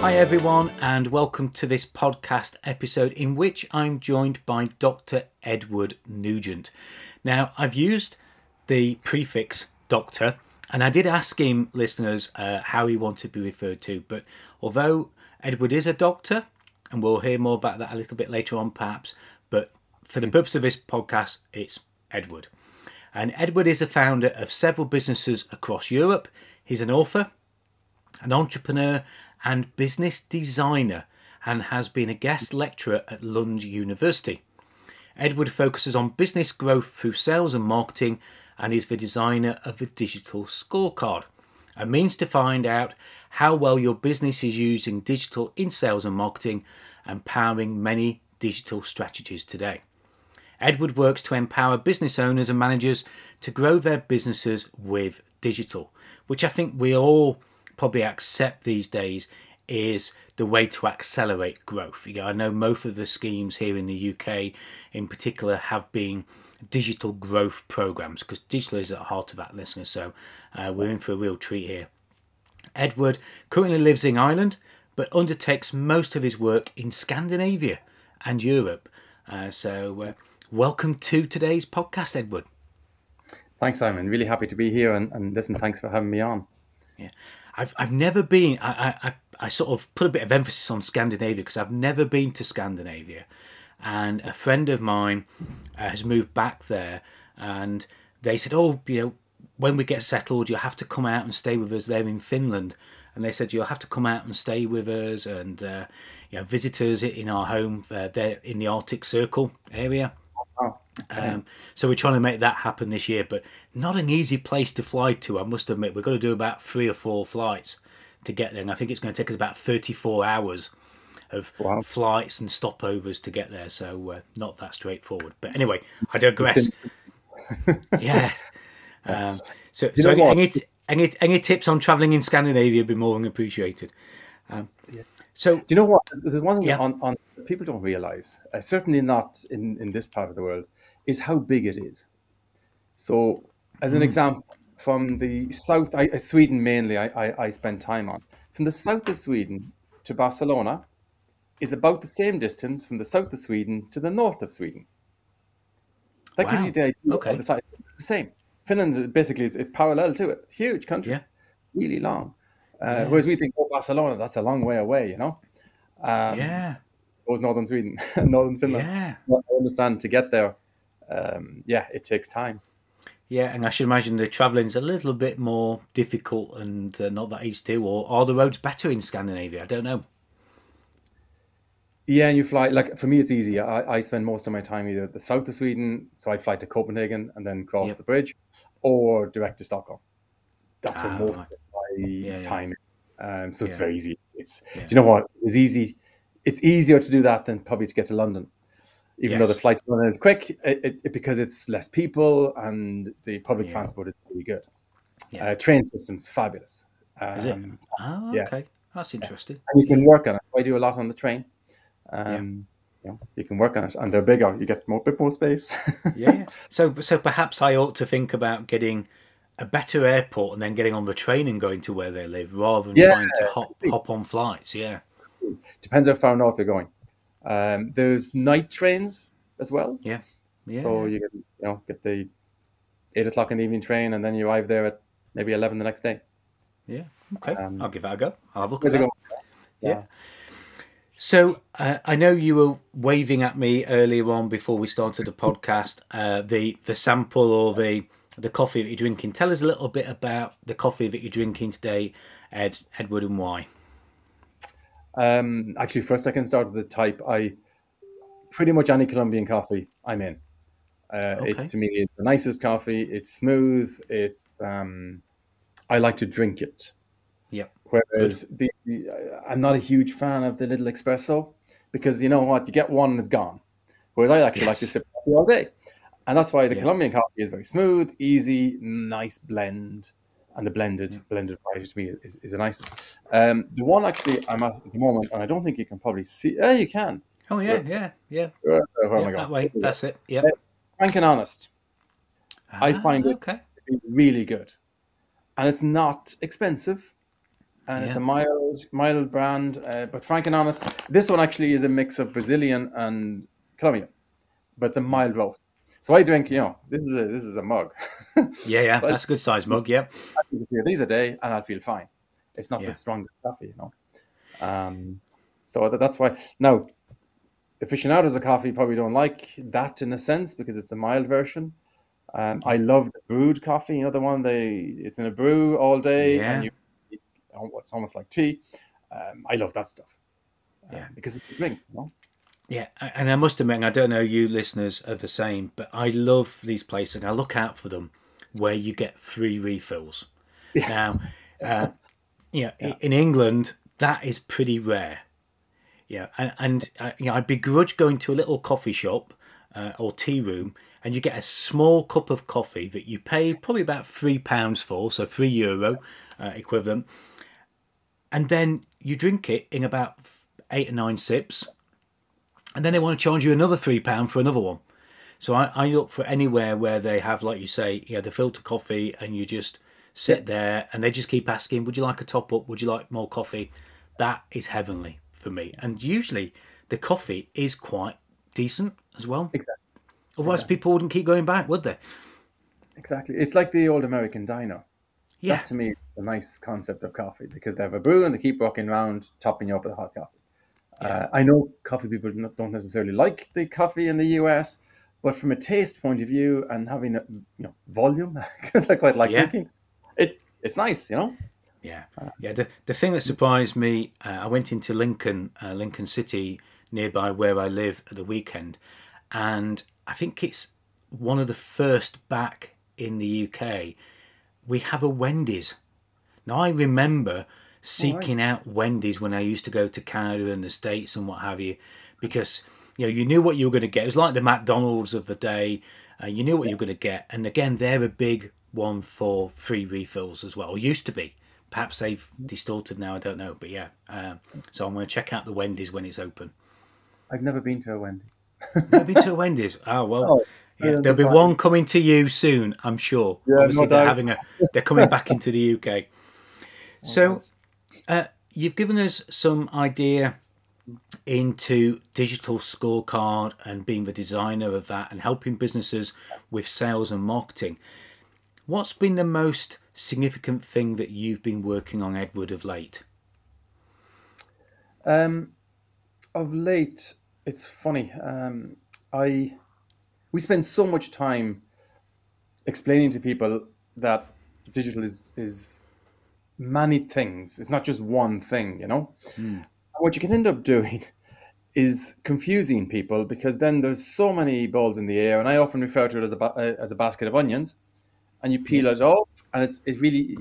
Hi, everyone, and welcome to this podcast episode in which I'm joined by Dr. Edward Nugent. Now, I've used the prefix doctor, and I did ask him, listeners, uh, how he wanted to be referred to, but although Edward is a doctor, and we'll hear more about that a little bit later on, perhaps, but for the purpose of this podcast, it's Edward. And Edward is a founder of several businesses across Europe. He's an author, an entrepreneur, and business designer and has been a guest lecturer at Lund University. Edward focuses on business growth through sales and marketing and is the designer of the digital scorecard, a means to find out how well your business is using digital in sales and marketing and powering many digital strategies today. Edward works to empower business owners and managers to grow their businesses with digital, which I think we all probably accept these days is the way to accelerate growth. You know, I know most of the schemes here in the UK, in particular, have been digital growth programs because digital is at the heart of that, listener. So uh, we're in for a real treat here. Edward currently lives in Ireland, but undertakes most of his work in Scandinavia and Europe. Uh, so, uh, welcome to today's podcast, Edward. Thanks, Simon. Really happy to be here, and, and listen, thanks for having me on. Yeah. I've I've never been. I I I sort of put a bit of emphasis on Scandinavia because I've never been to Scandinavia, and a friend of mine uh, has moved back there, and they said, "Oh, you know, when we get settled, you'll have to come out and stay with us there in Finland." And they said, "You'll have to come out and stay with us, and uh, you know, visit us in our home uh, there in the Arctic Circle area." Um, so we're trying to make that happen this year, but not an easy place to fly to. I must admit, we've got to do about three or four flights to get there, and I think it's going to take us about thirty-four hours of wow. flights and stopovers to get there. So uh, not that straightforward. But anyway, I digress. yes. Um, so, so any, any, any, any tips on travelling in Scandinavia would be more than appreciated. Um, yeah. So, do you know what? There's one thing yeah. on, on people don't realize, uh, certainly not in, in this part of the world, is how big it is. So, as an mm. example, from the south, I, Sweden mainly, I, I, I spend time on. From the south of Sweden to Barcelona is about the same distance from the south of Sweden to the north of Sweden. That wow. gives you the idea okay. of the size. It's the same. Finland basically it's, it's parallel to it. Huge country, yeah. really long. Uh. Whereas we think, oh, Barcelona, that's a long way away, you know. Um, yeah. Goes northern Sweden, northern Finland. Yeah. I understand to get there um, yeah, it takes time. Yeah, and I should imagine the travelling's a little bit more difficult and uh, not that easy to. Or are the roads better in Scandinavia? I don't know. Yeah, and you fly like for me, it's easy. I, I spend most of my time either the south of Sweden, so I fly to Copenhagen and then cross yep. the bridge, or direct to Stockholm. That's ah, most right. Yeah, time. Um, so it's yeah. very easy. It's do you know what? It's easy. It's easier to do that than probably to get to London even yes. though the flight to London is quick, it, it, because it's less people and the public yeah. transport is really good. Yeah. Uh, train system's fabulous. Um, is it? Oh, okay. Yeah. That's interesting. And you can work on it. I do a lot on the train. Um, you, know, you can work on it, and they're bigger. You get more bit more space. yeah. So, so perhaps I ought to think about getting a better airport and then getting on the train and going to where they live, rather than yeah. trying to hop hop on flights. Yeah. Depends how far north they're going. Um, there's night trains as well. Yeah, yeah. So you get you know get the eight o'clock in the evening train, and then you arrive there at maybe eleven the next day. Yeah. Okay. Um, I'll give that a go. I'll have a look at that. Yeah. yeah. So uh, I know you were waving at me earlier on before we started the podcast. Uh, the the sample or the the coffee that you're drinking. Tell us a little bit about the coffee that you're drinking today, Ed Edward, and why. Um, actually, first I can start with the type. I pretty much any Colombian coffee I'm in. Uh, okay. It to me is the nicest coffee. It's smooth. It's um, I like to drink it. Yeah. Whereas the, the, I'm not a huge fan of the little espresso because you know what, you get one and it's gone. Whereas I actually yes. like to sip coffee all day, and that's why the yeah. Colombian coffee is very smooth, easy, nice blend, and the blended yeah. blended variety to me is, is the nicest. Um, the one actually I'm at at the moment, and I don't think you can probably see. Yeah, you can. Oh yeah, yeah, yeah. Uh, oh yeah, That way, that's it. Yeah. Uh, frank and honest, ah, I find it okay. really good, and it's not expensive and yeah. it's a mild mild brand. Uh, but frank and honest, this one actually is a mix of Brazilian and Colombian, but it's a mild roast. So I drink, you know, this is a this is a mug. yeah, yeah, so that's I, a good size mug. Yeah, I drink a these a day, and I'll feel fine. It's not yeah. the strongest coffee, you know. Um, so that's why now aficionados of coffee probably don't like that in a sense because it's a mild version. Um, I love the brewed coffee. You know the one they it's in a brew all day, yeah. and you it's almost like tea. Um, I love that stuff. Uh, yeah, because it's a drink. You know? Yeah, and I must admit, I don't know you listeners are the same, but I love these places and I look out for them where you get free refills. Yeah. Now, uh, yeah, yeah, in England that is pretty rare. Yeah, and, and uh, you know, I begrudge going to a little coffee shop uh, or tea room and you get a small cup of coffee that you pay probably about three pounds for, so three euro uh, equivalent, and then you drink it in about eight or nine sips, and then they want to charge you another three pound for another one. So I, I look for anywhere where they have, like you say, yeah, the filter coffee, and you just sit there, and they just keep asking, "Would you like a top up? Would you like more coffee?" That is heavenly for me, and usually the coffee is quite decent as well. Exactly. Otherwise, exactly. people wouldn't keep going back, would they? Exactly. It's like the old American diner. Yeah. That to me a nice concept of coffee because they have a brew and they keep walking around topping you up with hot coffee. Yeah. Uh, I know coffee people don't necessarily like the coffee in the US, but from a taste point of view and having a you know volume, because I quite like yeah. drinking, it it's nice, you know. Yeah, uh, yeah. The the thing that surprised me, uh, I went into Lincoln, uh, Lincoln City, nearby where I live at the weekend, and I think it's one of the first back in the UK. We have a Wendy's now, I remember seeking out Wendy's when I used to go to Canada and the States and what have you, because you know you knew what you were going to get. It was like the McDonald's of the day. Uh, you knew what you were going to get, and again, they're a big one for free refills as well. Or used to be. Perhaps they've distorted now. I don't know, but yeah. Um, so I'm going to check out the Wendy's when it's open. I've never been to a Wendy's. never been to a Wendy's. Oh well. Oh. Yeah, there'll be one coming to you soon, I'm sure. Yeah, Obviously, no they're having a they're coming back into the UK. So, uh, you've given us some idea into digital scorecard and being the designer of that and helping businesses with sales and marketing. What's been the most significant thing that you've been working on, Edward, of late? Um, of late, it's funny. Um, I we spend so much time explaining to people that digital is is many things. It's not just one thing, you know. Mm. What you can end up doing is confusing people because then there's so many balls in the air, and I often refer to it as a ba- as a basket of onions, and you peel it off, and it's it really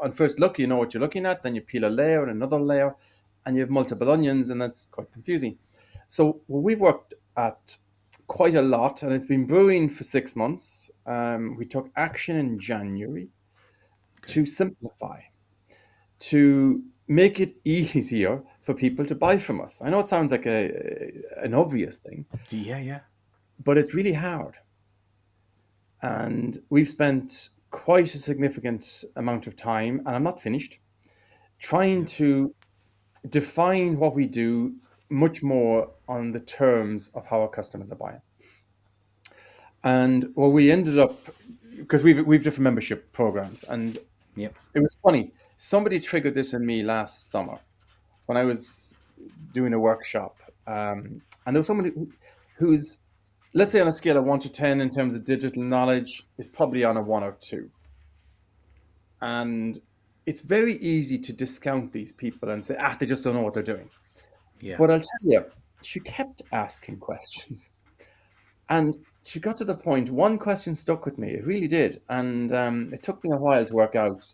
on first look you know what you're looking at, then you peel a layer and another layer, and you have multiple onions, and that's quite confusing. So we've worked at quite a lot, and it's been brewing for six months. Um, we took action in January okay. to simplify to make it easier for people to buy from us. I know it sounds like a, an obvious thing. Yeah, yeah. But it's really hard. And we've spent quite a significant amount of time, and I'm not finished, trying to define what we do much more on the terms of how our customers are buying. And what we ended up, because we've, we've different membership programs, and yep. it was funny somebody triggered this in me last summer when I was doing a workshop. Um, and there was somebody who, who's, let's say, on a scale of one to 10 in terms of digital knowledge, is probably on a one or two. And it's very easy to discount these people and say, ah, they just don't know what they're doing. Yeah. But I'll tell you, she kept asking questions. And she got to the point, one question stuck with me. It really did. And um, it took me a while to work out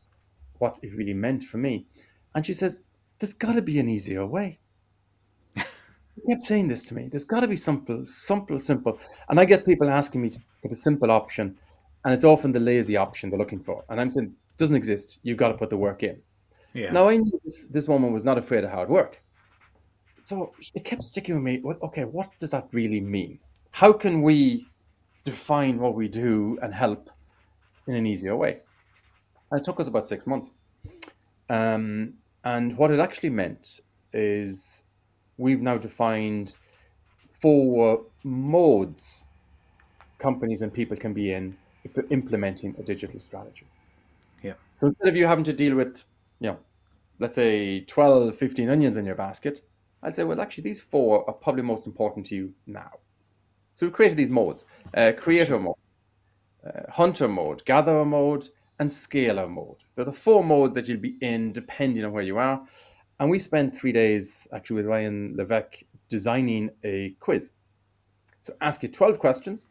what it really meant for me. And she says, There's got to be an easier way. He kept saying this to me. There's got to be simple, simple, simple. And I get people asking me for the simple option, and it's often the lazy option they're looking for. And I'm saying, doesn't exist. You've got to put the work in. Yeah. Now I knew this, this woman was not afraid of hard work. So it kept sticking with me. Okay, what does that really mean? How can we define what we do and help in an easier way? And it took us about six months. Um, and what it actually meant is we've now defined four modes companies and people can be in if they're implementing a digital strategy. Yeah. So instead of you having to deal with, you know, let's say 12, 15 onions in your basket, I'd say, well, actually, these four are probably most important to you now. So we've created these modes uh, creator mode, uh, hunter mode, gatherer mode, and scalar mode. They're the four modes that you'll be in depending on where you are. And we spent three days actually with Ryan Levesque designing a quiz. So ask you 12 questions,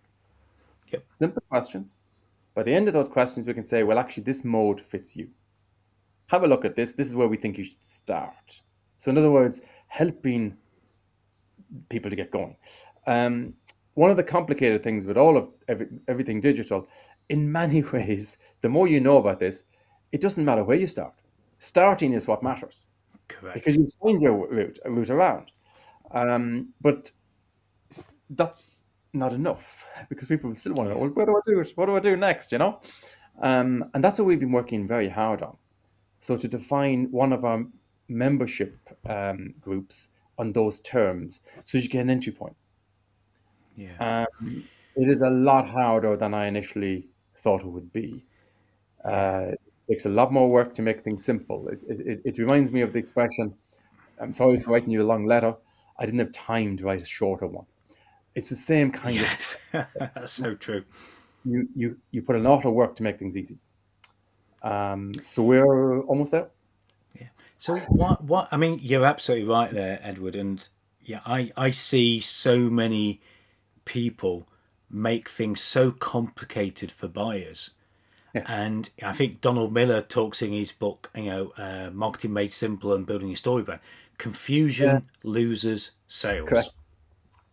yep. simple questions. By the end of those questions, we can say, well, actually, this mode fits you. Have a look at this. This is where we think you should start. So, in other words, helping people to get going. Um, one of the complicated things with all of every, everything digital, in many ways, the more you know about this, it doesn't matter where you start. Starting is what matters. Correct. Because you find your route, route around. Um, but that's not enough because people still want to know, well, where do I do it? What do I do next? You know? Um, and that's what we've been working very hard on. So to define one of our membership um, groups on those terms so you get an entry point. Yeah. Um, it is a lot harder than I initially thought it would be. Uh, it takes a lot more work to make things simple. It, it, it reminds me of the expression I'm sorry for writing you a long letter. I didn't have time to write a shorter one. It's the same kind yes. of. That's so true. You, you, you put a lot of work to make things easy. Um, so we're almost there. Yeah. So what? What? I mean, you're absolutely right there, Edward. And yeah, I I see so many people make things so complicated for buyers. Yeah. And I think Donald Miller talks in his book, you know, uh, Marketing Made Simple and Building Your Story Brand. Confusion yeah. loses sales. Correct.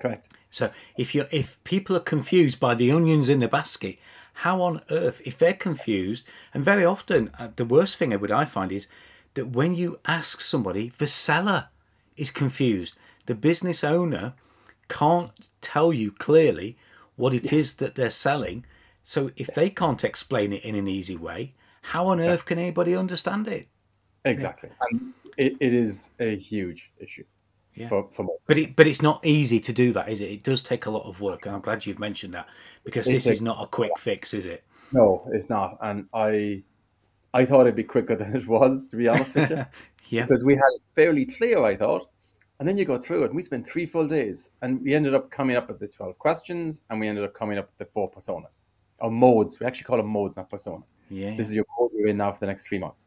Correct. So if you if people are confused by the onions in the basket, how on earth, if they're confused, and very often uh, the worst thing I would I find is that when you ask somebody, the seller is confused. The business owner can't tell you clearly what it is that they're selling. So if they can't explain it in an easy way, how on exactly. earth can anybody understand it? Exactly. And it, it is a huge issue. Yeah. For, for but it but it's not easy to do that, is it? It does take a lot of work, and I'm glad you've mentioned that because this is not a quick fix, is it? No, it's not. And I I thought it'd be quicker than it was, to be honest with you. yeah. Because we had it fairly clear, I thought. And then you go through it, and we spent three full days, and we ended up coming up with the 12 questions, and we ended up coming up with the four personas, or modes. We actually call them modes, not personas. Yeah. This is your mode you're in now for the next three months.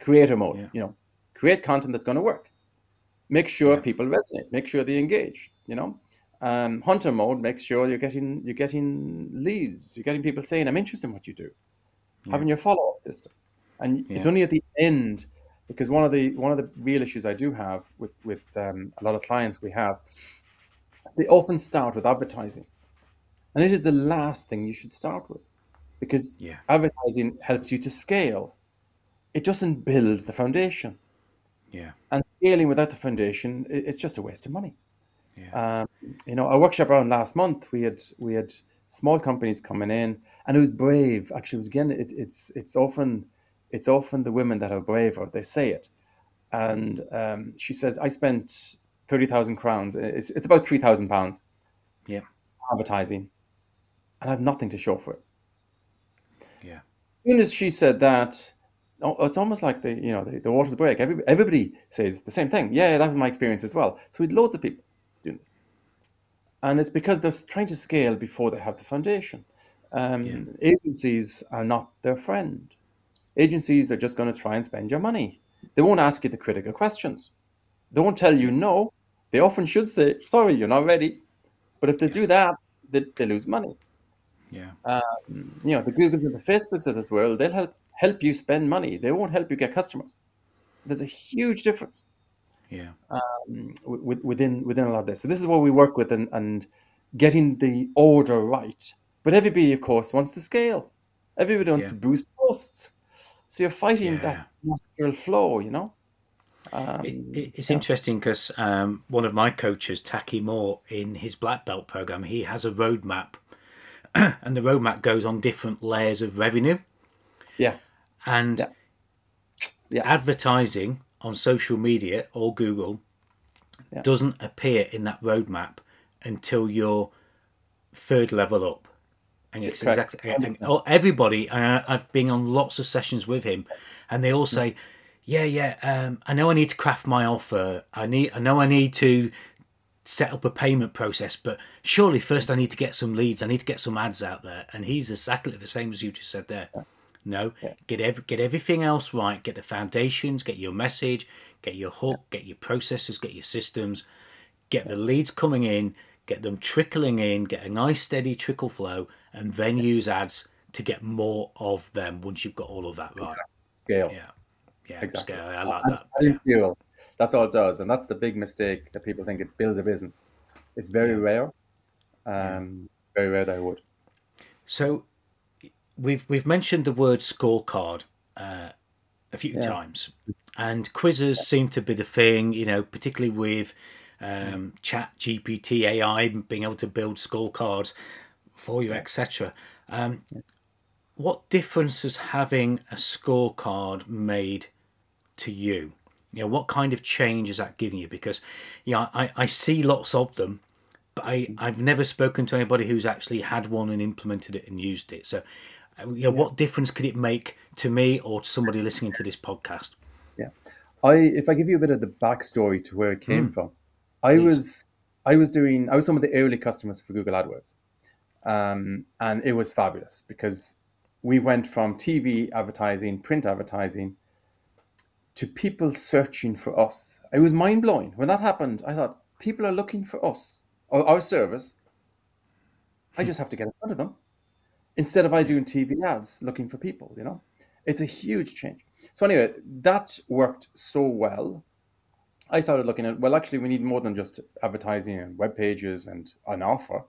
Creator mode, yeah. you know, create content that's going to work. Make sure yeah. people resonate. Make sure they engage. You know, um, hunter mode makes sure you're getting you're getting leads. You're getting people saying, "I'm interested in what you do." Yeah. Having your follow up system and it's only at the end because one of the one of the real issues I do have with with um, a lot of clients we have, they often start with advertising, and it is the last thing you should start with, because yeah. advertising helps you to scale. It doesn't build the foundation. Yeah, and scaling without the foundation, it's just a waste of money. Yeah. Um, you know, a workshop around last month, we had we had small companies coming in, and it was brave. Actually, it was again, it, it's it's often it's often the women that are braver. They say it. And um, she says, I spent 30,000 crowns. It's, it's about 3,000 pounds. Yeah. Advertising. And I have nothing to show for it. Yeah. As soon as she said that, it's almost like the, you know, the, the waters break. Everybody, everybody says the same thing. Yeah, that was my experience as well. So we had loads of people doing this. And it's because they're trying to scale before they have the foundation. Um, yeah. Agencies are not their friend agencies are just going to try and spend your money. They won't ask you the critical questions. They won't tell you no. They often should say, sorry, you're not ready. But if they do that, they, they lose money. Yeah. Um, you know, the Googles and the Facebooks of this world, they'll help, help you spend money. They won't help you get customers. There's a huge difference. Yeah. Um, within within a lot of this. So this is what we work with and, and getting the order right. But everybody, of course, wants to scale. Everybody wants yeah. to boost posts. So you're fighting yeah. that natural flow, you know. Um, it, it's yeah. interesting because um, one of my coaches, Taki Moore, in his black belt program, he has a roadmap, and the roadmap goes on different layers of revenue. Yeah, and yeah. Yeah. advertising on social media or Google doesn't appear in that roadmap until you're third level up. And it's exactly and everybody. Uh, I've been on lots of sessions with him, and they all say, "Yeah, yeah, um, I know I need to craft my offer. I need, I know I need to set up a payment process, but surely first I need to get some leads. I need to get some ads out there." And he's exactly the same as you just said there. No, yeah. get every, get everything else right. Get the foundations. Get your message. Get your hook. Get your processes. Get your systems. Get the leads coming in. Get them trickling in. Get a nice steady trickle flow, and then use ads to get more of them. Once you've got all of that right. Exactly. Scale. Yeah. Yeah. Exactly. Scale. I like that. Yeah. That's all it does, and that's the big mistake that people think it builds a business. It's very yeah. rare. Um, very rare that I would. So we've we've mentioned the word scorecard uh, a few yeah. times, and quizzes yeah. seem to be the thing. You know, particularly with um, Chat GPT AI being able to build scorecards for you, etc. Um, what difference has having a scorecard made to you? You know, what kind of change is that giving you? Because, you know, I, I see lots of them, but I. I've never spoken to anybody who's actually had one and implemented it and used it. So uh, you know, what difference could it make to me or to somebody listening to this podcast? Yeah, I if I give you a bit of the backstory to where it came mm. from, I was I was doing I was some of the early customers for Google AdWords, um, and it was fabulous because we went from TV advertising, print advertising, to people searching for us. It was mind blowing when that happened. I thought people are looking for us or our service. I just have to get in front of them instead of I doing TV ads looking for people, you know? It's a huge change. So anyway, that worked so well. I started looking at well, actually, we need more than just advertising and web pages and an offer.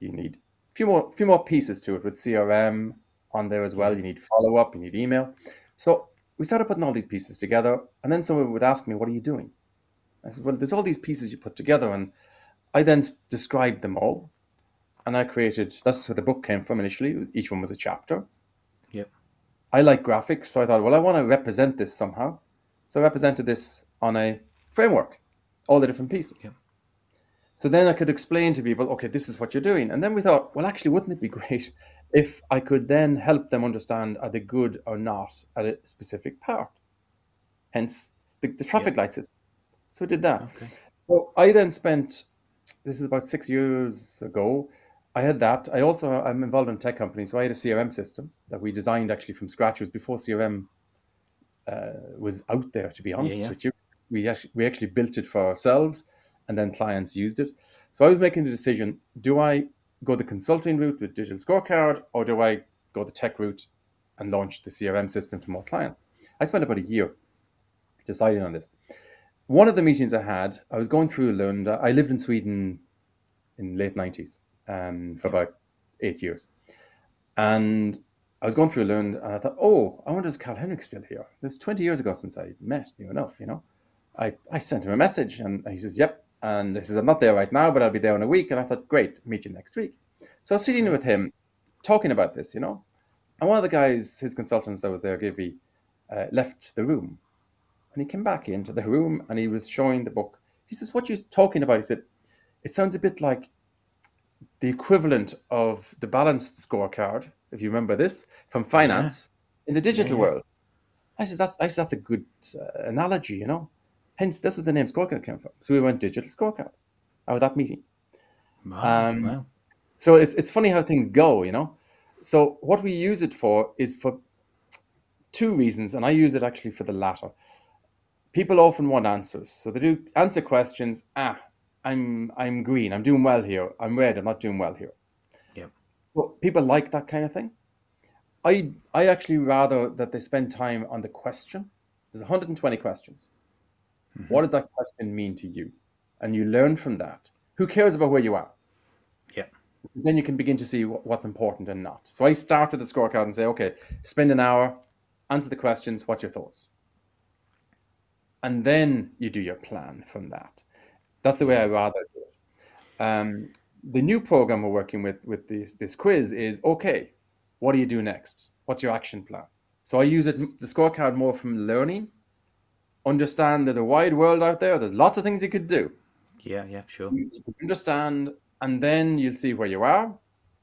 You need a few more, few more pieces to it with CRM on there as well. Mm-hmm. You need follow up, you need email. So we started putting all these pieces together, and then someone would ask me, "What are you doing?" I said, "Well, there's all these pieces you put together," and I then described them all and I created. That's where the book came from initially. Each one was a chapter. Yep. I like graphics, so I thought, well, I want to represent this somehow. So I represented this on a framework, all the different pieces. Yep. So then I could explain to people, okay, this is what you're doing. And then we thought, well, actually, wouldn't it be great if I could then help them understand are they good or not at a specific part? Hence the, the traffic light system. So I did that. Okay. So I then spent, this is about six years ago, I had that. I also I'm involved in tech companies, so I had a CRM system that we designed actually from scratch. It was before CRM uh, was out there. To be honest yeah, yeah. with you, we actually we actually built it for ourselves, and then clients used it. So I was making the decision: do I go the consulting route with digital scorecard, or do I go the tech route and launch the CRM system to more clients? I spent about a year deciding on this. One of the meetings I had, I was going through Lund. I lived in Sweden in late nineties um, for about eight years. And I was going through Lund and I thought, oh, I wonder is Carl Henrik still here? It was 20 years ago since I met, new enough, you know. I, I sent him a message and he says, yep. And he says, I'm not there right now, but I'll be there in a week. And I thought, great, meet you next week. So I was sitting with him talking about this, you know. And one of the guys, his consultants that was there, Givy, uh, left the room. And he came back into the room and he was showing the book. He says, What you're you talking about? He said, It sounds a bit like the equivalent of the balanced scorecard, if you remember this, from finance yeah. in the digital yeah. world. I said, that's, I said, that's a good uh, analogy, you know? Hence, that's where the name scorecard came from. So we went digital scorecard out of that meeting. Wow. Um, wow. So it's, it's funny how things go, you know? So what we use it for is for two reasons, and I use it actually for the latter. People often want answers. So they do answer questions. Ah, I'm I'm green. I'm doing well here. I'm red. I'm not doing well here. Yeah. Well, people like that kind of thing. I I actually rather that they spend time on the question. There's 120 questions. Mm-hmm. What does that question mean to you? And you learn from that. Who cares about where you are? Yeah. Then you can begin to see what's important and not. So I start with the scorecard and say, okay, spend an hour, answer the questions. What's your thoughts? And then you do your plan from that. That's the way I rather do it. Um, the new program we're working with with this, this quiz is okay. What do you do next? What's your action plan? So I use it the scorecard more from learning. Understand there's a wide world out there. There's lots of things you could do. Yeah, yeah, sure. You understand, and then you'll see where you are.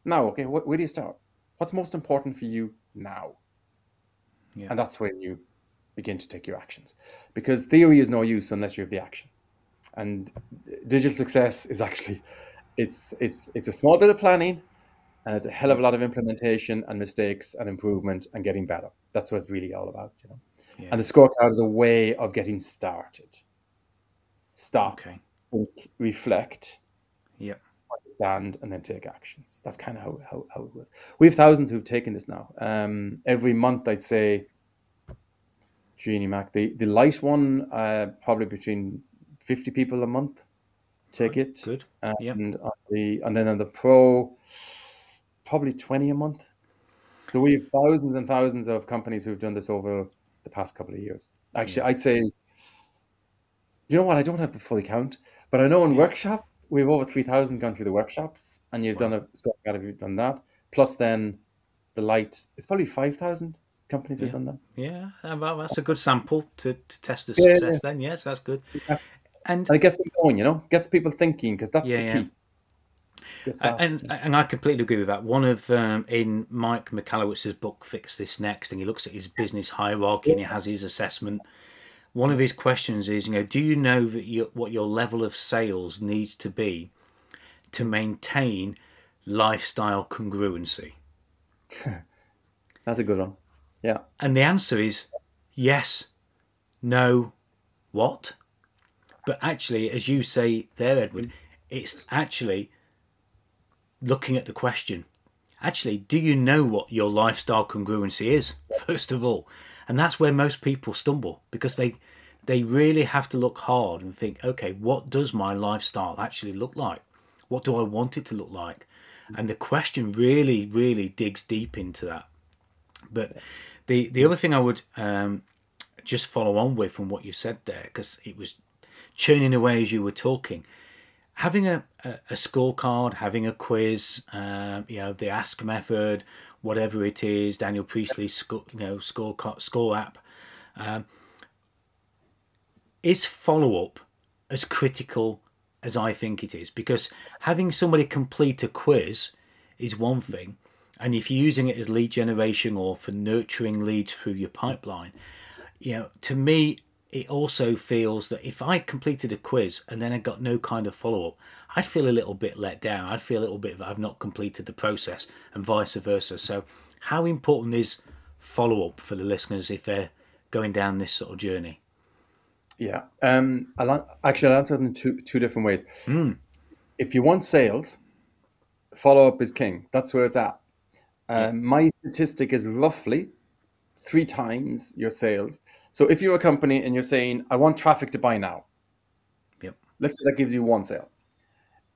Now, okay, wh- where do you start? What's most important for you now? Yeah. And that's when you begin to take your actions. Because theory is no use unless you have the action. And digital success is actually it's it's it's a small bit of planning and it's a hell of a lot of implementation and mistakes and improvement and getting better. That's what it's really all about, you know. Yeah. And the scorecard is a way of getting started. Stop, okay. think, reflect, yeah, understand, and then take actions. That's kind of how, how, how it works. We have thousands who've taken this now. Um, every month, I'd say, Genie Mac, the, the light one, uh, probably between 50 people a month take it. Good. And yep. the and then on the pro, probably twenty a month. So we have thousands and thousands of companies who've done this over the past couple of years. Actually, yeah. I'd say, you know what? I don't have the full count, but I know in yeah. workshop we have over three thousand gone through the workshops, and you've wow. done a scorecard if you've done that. Plus, then the light, it's probably five thousand companies yeah. have done that. Yeah, uh, well, that's a good sample to, to test the success. Yeah, then, yes, that's good. And, gets them going, you know, gets people thinking because that's the key. Yeah. And and I completely agree with that. One of um, in Mike Michalowicz's book, Fix This Next, and he looks at his business hierarchy and he has his assessment. One of his questions is, you know, do you know that you, what your level of sales needs to be to maintain lifestyle congruency? That's a good one. Yeah. And the answer is yes, no, what? But actually, as you say there, Edward, it's actually looking at the question. Actually, do you know what your lifestyle congruency is, first of all? And that's where most people stumble because they they really have to look hard and think, okay, what does my lifestyle actually look like? What do I want it to look like? And the question really, really digs deep into that. But the the other thing I would um, just follow on with from what you said there, because it was churning away as you were talking. Having a, a, a scorecard, having a quiz, um, you know, the Ask method, whatever it is, Daniel Priestley's score, you know, score score app, um, is follow up as critical as I think it is? Because having somebody complete a quiz is one thing, and if you're using it as lead generation or for nurturing leads through your pipeline, you know, to me, it also feels that if I completed a quiz and then I got no kind of follow up, I'd feel a little bit let down. I'd feel a little bit that I've not completed the process and vice versa. So, how important is follow up for the listeners if they're going down this sort of journey? Yeah, um, I'll, actually, I'll answer it in two, two different ways. Mm. If you want sales, follow up is king. That's where it's at. Um, yeah. My statistic is roughly three times your sales so if you're a company and you're saying, I want traffic to buy now, yep. let's say that gives you one sale.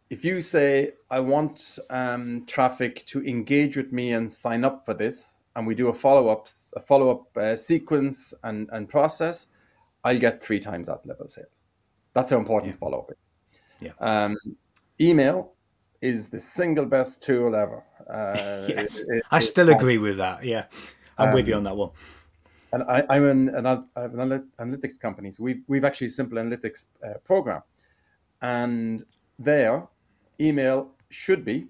If you say, I want um, traffic to engage with me and sign up for this, and we do a follow up, a follow up uh, sequence and, and process, I'll get three times that level of sales. That's how important yeah. follow up is. Yeah. Um, email is the single best tool ever. Uh, yes, it, it, I still agree with that. Yeah, I'm um, with you um, on that one and I, am an, an, I have an analytics company. So we've, we've actually a simple analytics uh, program. And there, email should be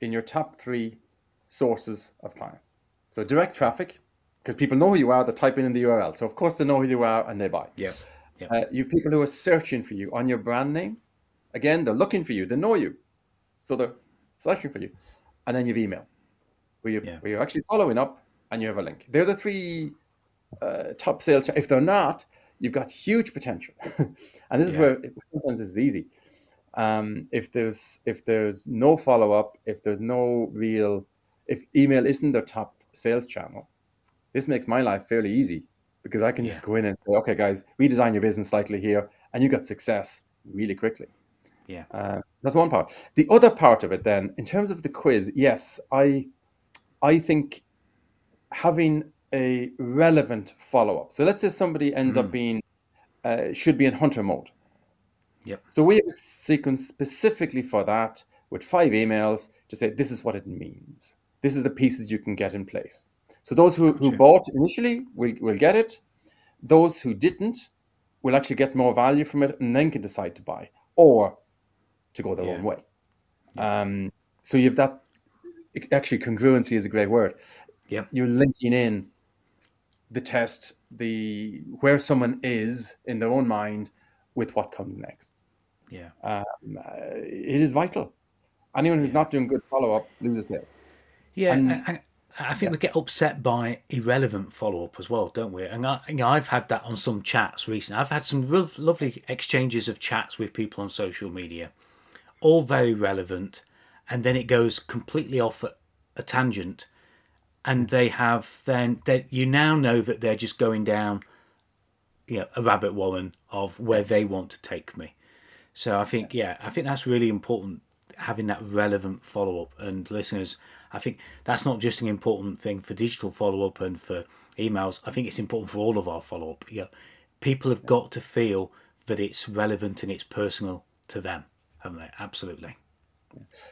in your top three sources of clients. So direct traffic, because people know who you are, they're typing in the URL. So of course they know who you are and they buy. Yeah. yeah. Uh, you people who are searching for you on your brand name. Again, they're looking for you. They know you. So they're searching for you. And then you've email, where, you, yeah. where you're actually following up and you have a link. They're the three uh, top sales. If they're not, you've got huge potential. and this is where it, sometimes it's easy. Um, if there's if there's no follow up, if there's no real, if email isn't their top sales channel, this makes my life fairly easy because I can just yeah. go in and say, okay, guys, redesign your business slightly here, and you got success really quickly. Yeah, uh, that's one part. The other part of it, then, in terms of the quiz, yes, I, I think having a relevant follow up. So let's say somebody ends mm. up being uh, should be in hunter mode. Yep. So we have a sequence specifically for that with five emails to say this is what it means. This is the pieces you can get in place. So those who, who bought initially will, will get it. Those who didn't will actually get more value from it and then can decide to buy or to go their yeah. own way. Yeah. Um, so you have that actually congruency is a great word. Yeah. You're linking in the test, the where someone is in their own mind with what comes next. Yeah. Um, uh, it is vital. Anyone who's yeah. not doing good follow up loses sales. Yeah, and, I, I, think yeah. we get upset by irrelevant follow up as well, don't we? And I, you know, I've had that on some chats recently. I've had some real, lovely exchanges of chats with people on social media, all very relevant, and then it goes completely off at a tangent, and they have then that you now know that they're just going down, you know, a rabbit warren of where they want to take me. So I think, yeah, I think that's really important having that relevant follow up. And listeners, I think that's not just an important thing for digital follow up and for emails. I think it's important for all of our follow up. Yeah, people have got to feel that it's relevant and it's personal to them, haven't they? Absolutely.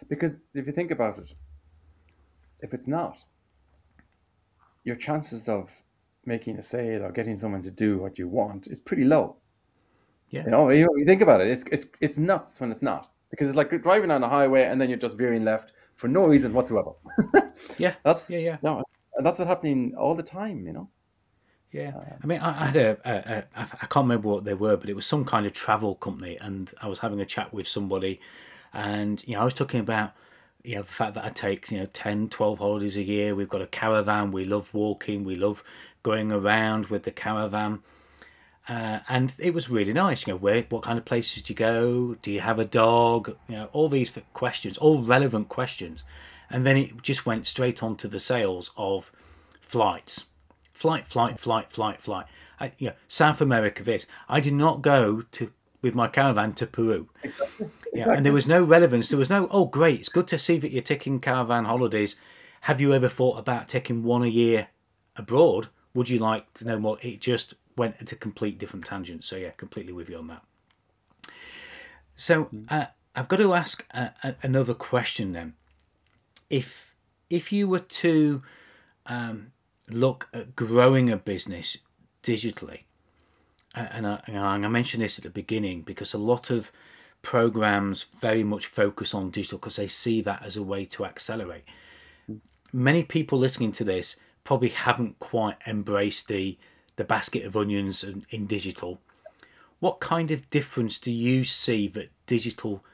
Because if you think about it, if it's not, your chances of making a sale or getting someone to do what you want is pretty low. Yeah. You know, you, know, you think about it, it's it's it's nuts when it's not because it's like driving on a highway and then you're just veering left for no reason whatsoever. yeah, that's yeah, yeah. No, and that's what's happening all the time. You know. Yeah, uh, I mean, I, I had a, a, a, I can't remember what they were, but it was some kind of travel company, and I was having a chat with somebody, and you know, I was talking about you know the fact that I take you know 10, 12 holidays a year. We've got a caravan. We love walking. We love going around with the caravan uh, and it was really nice. You know, where, what kind of places do you go? Do you have a dog? You know, all these questions, all relevant questions, and then it just went straight on to the sales of flights, flight, flight, flight, flight, flight. I, you know, South America. This I did not go to with my caravan to Peru. Exactly. Yeah, and there was no relevance. There was no. Oh, great! It's good to see that you're taking caravan holidays. Have you ever thought about taking one a year abroad? Would you like to know more? It just went into complete different tangents. So yeah, completely with you on that. So mm. uh, I've got to ask a, a, another question then. If if you were to um, look at growing a business digitally, and I, and I mentioned this at the beginning because a lot of programs very much focus on digital because they see that as a way to accelerate. Many people listening to this probably haven't quite embraced the the basket of onions in, in digital. What kind of difference do you see that digital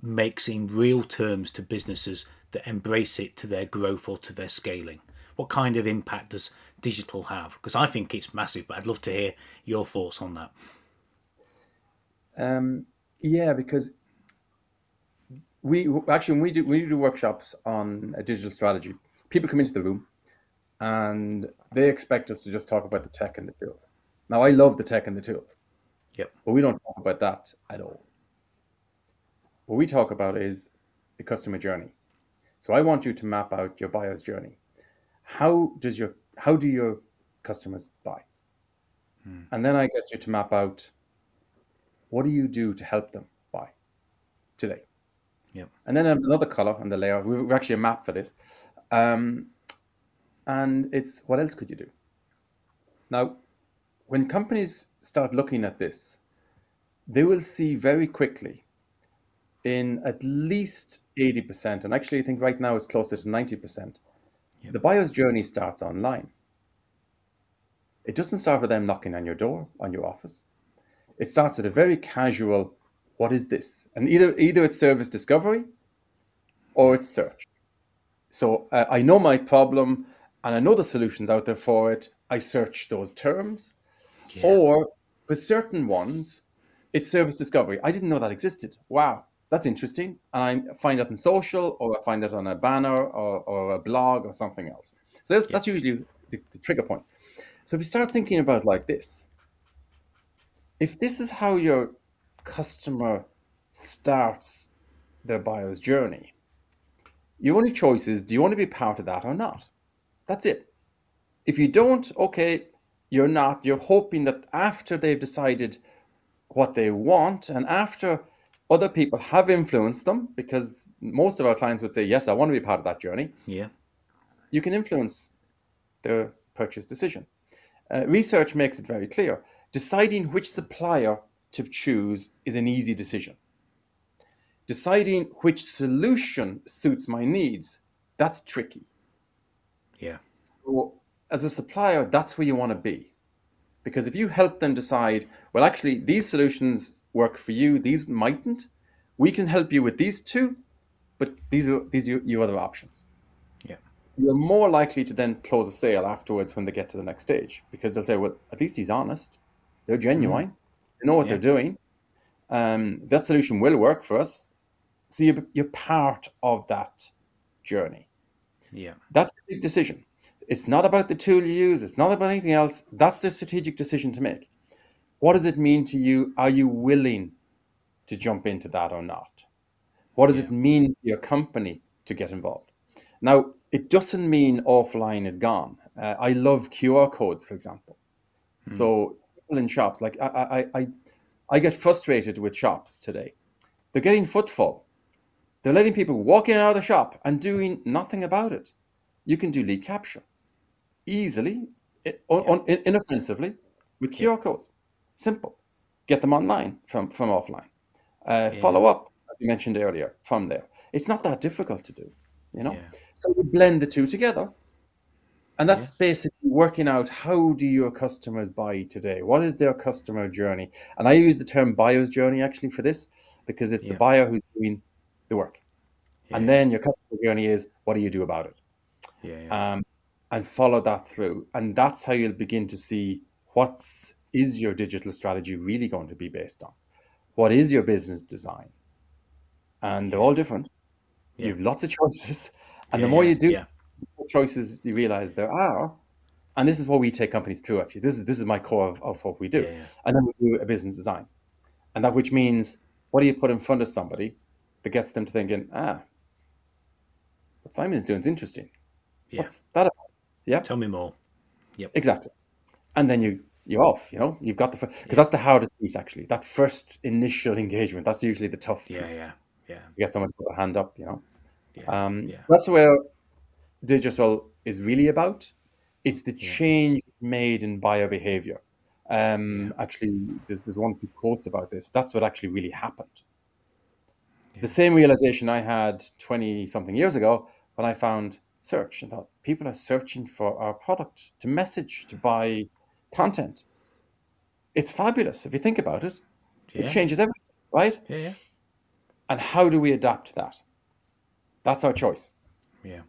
makes in real terms to businesses that embrace it to their growth or to their scaling? What kind of impact does digital have? Because I think it's massive, but I'd love to hear your thoughts on that. Um, yeah, because we actually when we do we do workshops on a digital strategy. People come into the room and they expect us to just talk about the tech and the tools. Now, I love the tech and the tools. Yep. But we don't talk about that at all. What we talk about is the customer journey. So I want you to map out your buyer's journey. How does your how do your customers buy? Hmm. And then I get you to map out what do you do to help them buy today? Yep. And then another color on the layer. We've actually a map for this. Um, and it's what else could you do? Now, when companies start looking at this, they will see very quickly in at least 80%, and actually I think right now it's closer to 90%, yep. the buyer's journey starts online. It doesn't start with them knocking on your door, on your office. It starts with a very casual, what is this? And either either it's service discovery or it's search. So uh, I know my problem and I know the solutions out there for it. I search those terms. Yeah. Or with certain ones, it's service discovery. I didn't know that existed. Wow, that's interesting. And I find that in social, or I find it on a banner, or, or a blog, or something else. So that's, yeah. that's usually the, the, trigger point. So if you start thinking about like this, if this is how your customer starts their buyer's journey, your only choice is do you want to be part of that or not? That's it. If you don't, okay, you're not. You're hoping that after they've decided what they want and after other people have influenced them, because most of our clients would say, Yes, I want to be part of that journey. Yeah. You can influence their purchase decision. Uh, research makes it very clear. Deciding which supplier to choose is an easy decision. Deciding which solution suits my needs, that's tricky. Yeah. So, as a supplier, that's where you want to be. Because if you help them decide, well, actually, these solutions work for you, these mightn't, we can help you with these two, but these are these are your other options. Yeah. You're more likely to then close a sale afterwards when they get to the next stage because they'll say, well, at least he's honest. They're genuine. Mm. They know what yeah. they're doing. Um, that solution will work for us. So you're, you're part of that journey. Yeah. That's a big decision. It's not about the tool you use, it's not about anything else. That's the strategic decision to make. What does it mean to you? Are you willing to jump into that or not? What does yeah. it mean to your company to get involved? Now, it doesn't mean offline is gone. Uh, I love QR codes, for example. Mm. So people in shops, like I, I, I, I get frustrated with shops today. They're getting footfall. They're letting people walk in and out of the shop and doing nothing about it. You can do lead capture easily, yeah. inoffensively with QR codes. Simple. Get them online from, from offline. Uh, yeah. Follow up, as you mentioned earlier, from there. It's not that difficult to do, you know? Yeah. So we blend the two together. And that's basically working out how do your customers buy today? What is their customer journey? And I use the term buyer's journey actually for this because it's the buyer who's doing the work. And then your customer journey is what do you do about it? Yeah, um, and follow that through. And that's how you'll begin to see what's is your digital strategy really going to be based on? What is your business design? And they're all different. Yeah. You have lots of choices. And yeah, the more you do more choices you realize there are, and this is what we take companies through actually. This is this is my core of, of what we do. And then we do a business design. And that which means what do you put in front of somebody that gets them to thinking, ah, what Simon is doing is interesting. Yeah. What's that about? Yeah. Tell me more. Yep. Exactly. And then you you're off. You know, you've got the because yeah. that's the hardest piece actually. That first initial engagement. That's usually the tough piece. Yeah, yeah, yeah. You get someone to put a hand up. You know. Yeah, um, yeah. That's where digital is really about. It's the change made in buyer behavior. Um, actually, there's there's one two quotes about this. That's what actually really happened. The same realization I had twenty something years ago when I found search and thought people are searching for our product to message, to buy content. It's fabulous if you think about it. Yeah. It changes everything, right? Yeah, yeah. And how do we adapt to that? That's our choice. Yeah.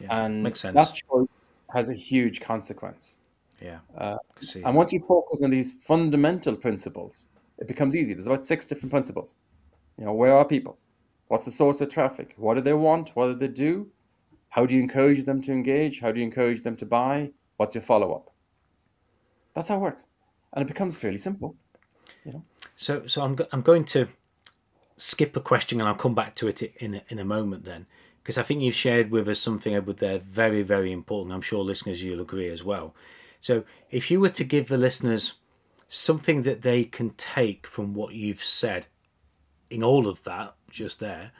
yeah. And Makes sense. that choice has a huge consequence. Yeah. Uh, and once you focus on these fundamental principles, it becomes easy. There's about six different principles. You know, where are people? What's the source of traffic? What do they want? What do they do? How do you encourage them to engage? How do you encourage them to buy? What's your follow up? That's how it works, and it becomes fairly simple. You know. So, so I'm go- I'm going to skip a question, and I'll come back to it in a, in a moment then, because I think you've shared with us something Edward there very very important. I'm sure listeners you'll agree as well. So, if you were to give the listeners something that they can take from what you've said in all of that just there,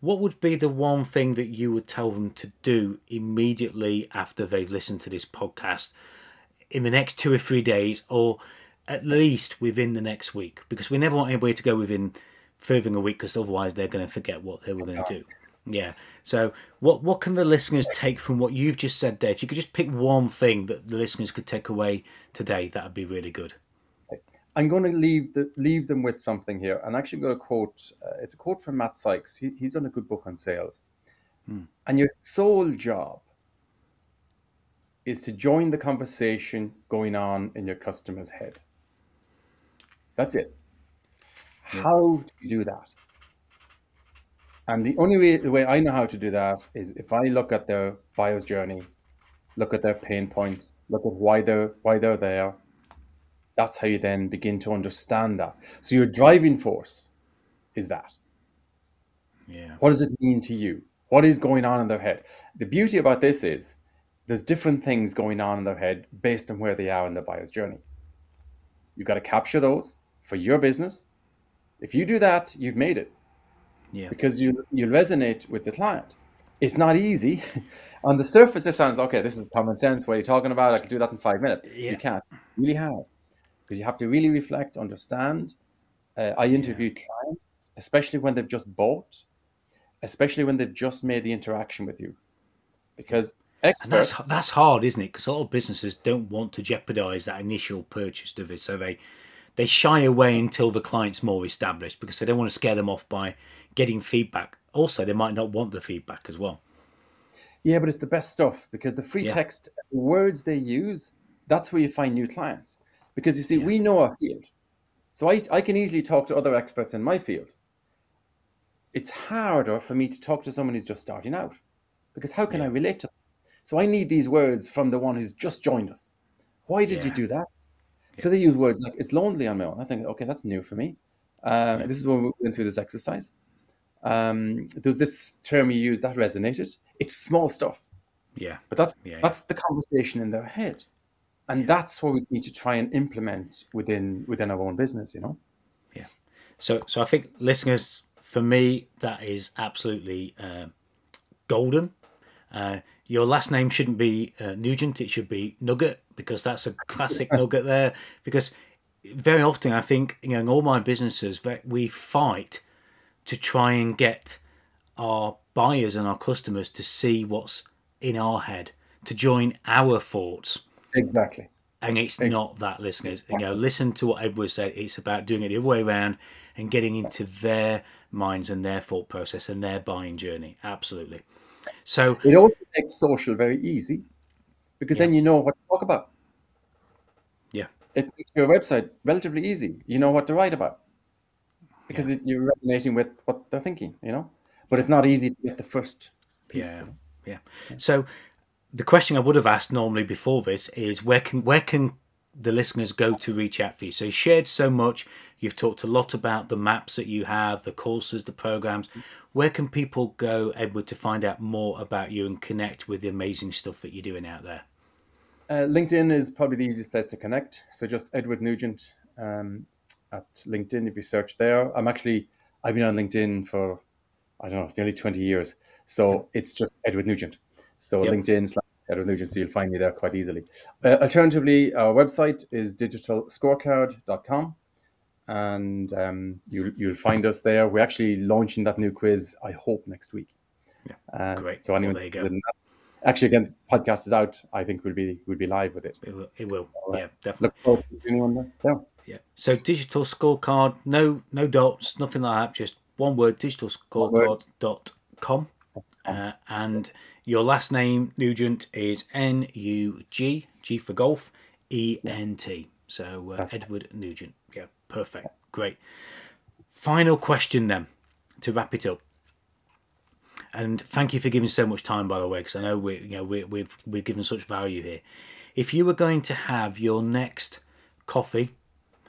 what would be the one thing that you would tell them to do immediately after they've listened to this podcast in the next two or three days, or at least within the next week? Because we never want anybody to go within further than a week, because otherwise they're going to forget what they were going to do. Yeah. So, what what can the listeners take from what you've just said there? If you could just pick one thing that the listeners could take away today, that would be really good. I'm going to leave the, leave them with something here. And actually I'm actually going to quote. Uh, it's a quote from Matt Sykes. He, he's done a good book on sales. Hmm. And your sole job is to join the conversation going on in your customer's head. That's it. Yeah. How do you do that? And the only way the way I know how to do that is if I look at their buyer's journey look at their pain points, look at why they're why they're there. That's how you then begin to understand that. So your driving force is that. Yeah. What does it mean to you? What is going on in their head? The beauty about this is there's different things going on in their head based on where they are in the buyer's journey. You've got to capture those for your business. If you do that, you've made it. Yeah. Because you you resonate with the client. It's not easy. On the surface, it sounds okay. This is common sense. What are you talking about? I can do that in five minutes. Yeah. You can't. Really hard because you have to really reflect, understand. Uh, I interview yeah. clients, especially when they've just bought, especially when they've just made the interaction with you, because experts. And that's that's hard, isn't it? Because a lot of businesses don't want to jeopardize that initial purchase of it, so they they shy away until the client's more established because they don't want to scare them off by getting feedback. Also, they might not want the feedback as well. Yeah, but it's the best stuff because the free Yeah. text words they use, that's where you find new clients. Because you see, Yeah. we know our field. So I, I can easily talk to other experts in my field. It's harder for me to talk to someone who's just starting out because how can I relate to them? So I need these words from the one who's just joined us. Why did you do that? So they use words like, it's lonely on my own. I think, okay, that's new for me. Um, This is when we went through this exercise. Um, there's this term you used that resonated. It's small stuff. Yeah. But that's Yeah, yeah. that's the conversation in their head, and that's what we need to try and implement within within our own business. You know. Yeah. So, so I think listeners, for me, that is absolutely uh, golden. Uh, your last name shouldn't be uh, Nugent; it should be Nugget because that's a classic nugget there. Because very often, I think you know, in all my businesses, that we fight to try and get our buyers and our customers to see what's in our head, to join our thoughts. Exactly. and it's not that listeners. You know listen to what edward said. It's about doing it the other way around and getting into their minds and their thought process and their buying journey. Absolutely so It also makes social very easy, because then you know what to talk about. yeah It makes your website relatively easy. You know what to write about, because it, you're resonating with what they're thinking. You know, but it's not easy to get the first piece. yeah yeah so the question i would have asked normally before this is where can where can the listeners go to reach out for you so you shared so much you've talked a lot about the maps that you have the courses the programs where can people go edward to find out more about you and connect with the amazing stuff that you're doing out there Uh, LinkedIn is probably the easiest place to connect. So just Edward Nugent um, at LinkedIn. If you search there, I'm actually I've been on LinkedIn for I don't know, it's nearly 20 years. So it's just Edward Nugent. So Yep. LinkedIn slash Edward Nugent. So you'll find me there quite easily. Uh, alternatively, our website is digitalscorecard.com. And um, you, you'll find us there. We're actually launching that new quiz, I hope, next week. Yeah, Uh, great. So Well, anyone there you go. that- Actually, again, the podcast is out. I think we'll be we'll be live with it. It will. It will. right. Yeah, definitely. Look forward to anyone there. Yeah. Yeah. So digital scorecard, no no dots, nothing like that. Just one word, digitalscorecard.com. Uh, and your last name, Nugent, is N U G, G for golf, E N T. So uh, Edward Nugent. Yeah, perfect. Great. Final question then to wrap it up. And thank you for giving so much time, by the way, because I know we, you know, we, we've we've given such value here. If you were going to have your next coffee,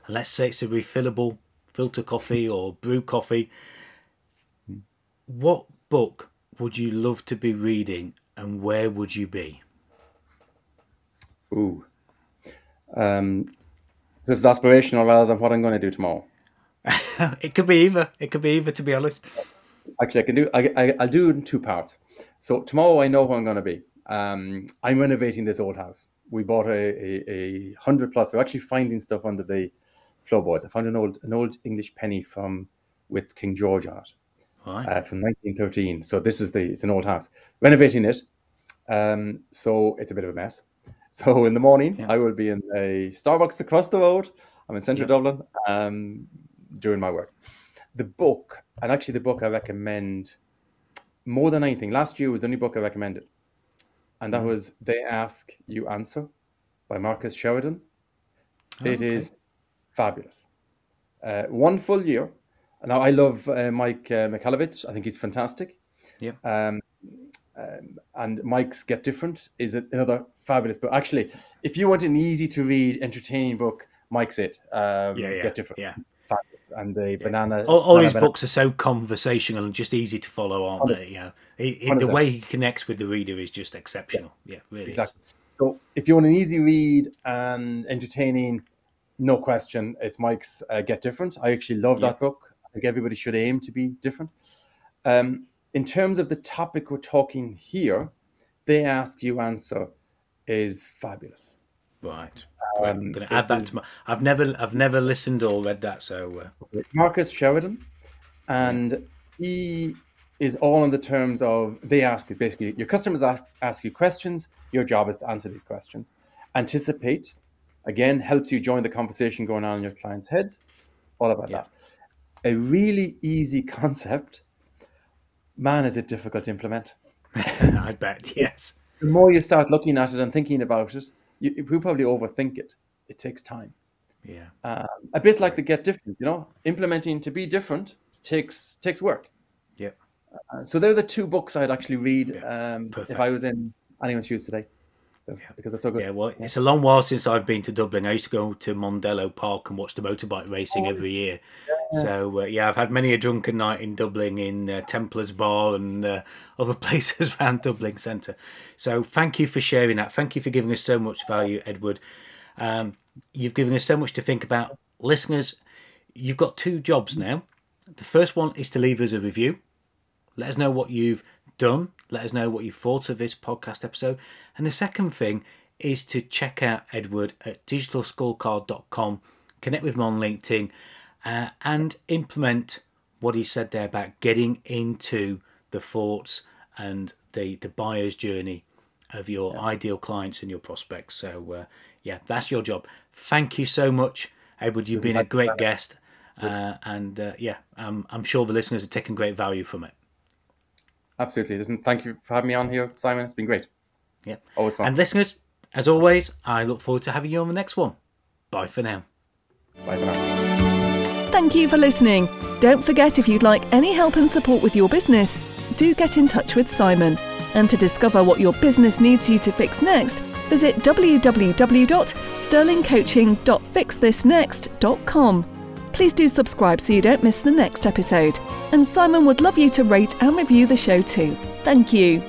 let's say it's a refillable filter coffee or brew coffee, what book would you love to be reading, and where would you be? Ooh. Um, this is aspirational rather than what I'm going to do tomorrow. it could be either. It could be either, to be honest. Actually, I can do. I, I, I'll do it in two parts. So tomorrow, I know where I'm going to be. Um, I'm renovating this old house. We bought a, a, a hundred plus. We're actually finding stuff under the floorboards. I found an old an old English penny from with King George on it Right. uh, from 1913. So this is the it's an old house. Renovating it, um, so it's a bit of a mess. So in the morning, Yeah. I will be in a Starbucks across the road. I'm in central Yeah. Dublin, um, doing my work. The book, and actually the book I recommend more than anything. Last year was the only book I recommended, and that Mhm. was "They Ask, You Answer" by Marcus Sheridan. Oh, It okay. is fabulous. Uh, one full year. Now I love uh, Mike uh, Michalowicz. I think he's fantastic. Yeah. Um, um, and Mike's Get Different is another fabulous book. Actually, if you want an easy to read, entertaining book, Mike's it. Um, yeah, yeah, Get Different. Yeah. Fabulous. And the yeah. banana. All, all his books are so conversational and just easy to follow, aren't they? Yeah. the way he connects with the reader is just exceptional. Yeah, yeah really. Exactly. Is. So if you want an easy read and entertaining, no question, it's Mike's uh, Get Different. I actually love that book. Think everybody should aim to be different. Um, in terms of the topic we're talking here, they ask you answer is fabulous. Right. Um, I'm going to add that. Is, to my, I've never, I've never listened or read that. So uh... Marcus Sheridan, and he is all in the terms of they ask you basically your customers ask ask you questions. Your job is to answer these questions. Anticipate, again, helps you join the conversation going on in your client's heads. All about yeah. that. A really easy concept man, is it difficult to implement. I bet, yes. The more you start looking at it and thinking about it, you, you probably overthink it. It takes time. Yeah. Um, a bit like the get different, you know, implementing to be different takes takes work. Yeah. Uh, so they're the two books I'd actually read yeah. um, if I was in anyone's shoes today yeah. because they're so good. Yeah, well, it's a long while since I've been to Dublin. I used to go to Mondello Park and watch the motorbike racing oh, every year. Yeah. So uh, yeah, I've had many a drunken night in Dublin in uh, Temple Bar and uh, other places around Dublin Centre. So thank you for sharing that. Thank you for giving us so much value, Edward. Um, you've given us so much to think about, listeners. You've got two jobs now. The first one is to leave us a review. Let us know what you've done. Let us know what you thought of this podcast episode. And the second thing is to check out Edward at digitalscorecard.com, connect with him on LinkedIn, uh, and implement what he said there about getting into the thoughts and the, the buyer's journey of your yeah. ideal clients and your prospects. So, uh, yeah, that's your job. Thank you so much, Edward. You've been a great guest. Uh, and uh, yeah, um, I'm sure the listeners are taking great value from it. Absolutely. Listen, thank you for having me on here, Simon. It's been great. Yeah. Always fun. And listeners, as always, I look forward to having you on the next one. Bye for now. Bye for now. Thank you for listening. Don't forget if you'd like any help and support with your business, do get in touch with Simon. And to discover what your business needs you to fix next, visit www.sterlingcoaching.fixthisnext.com. Please do subscribe so you don't miss the next episode. And Simon would love you to rate and review the show too. Thank you.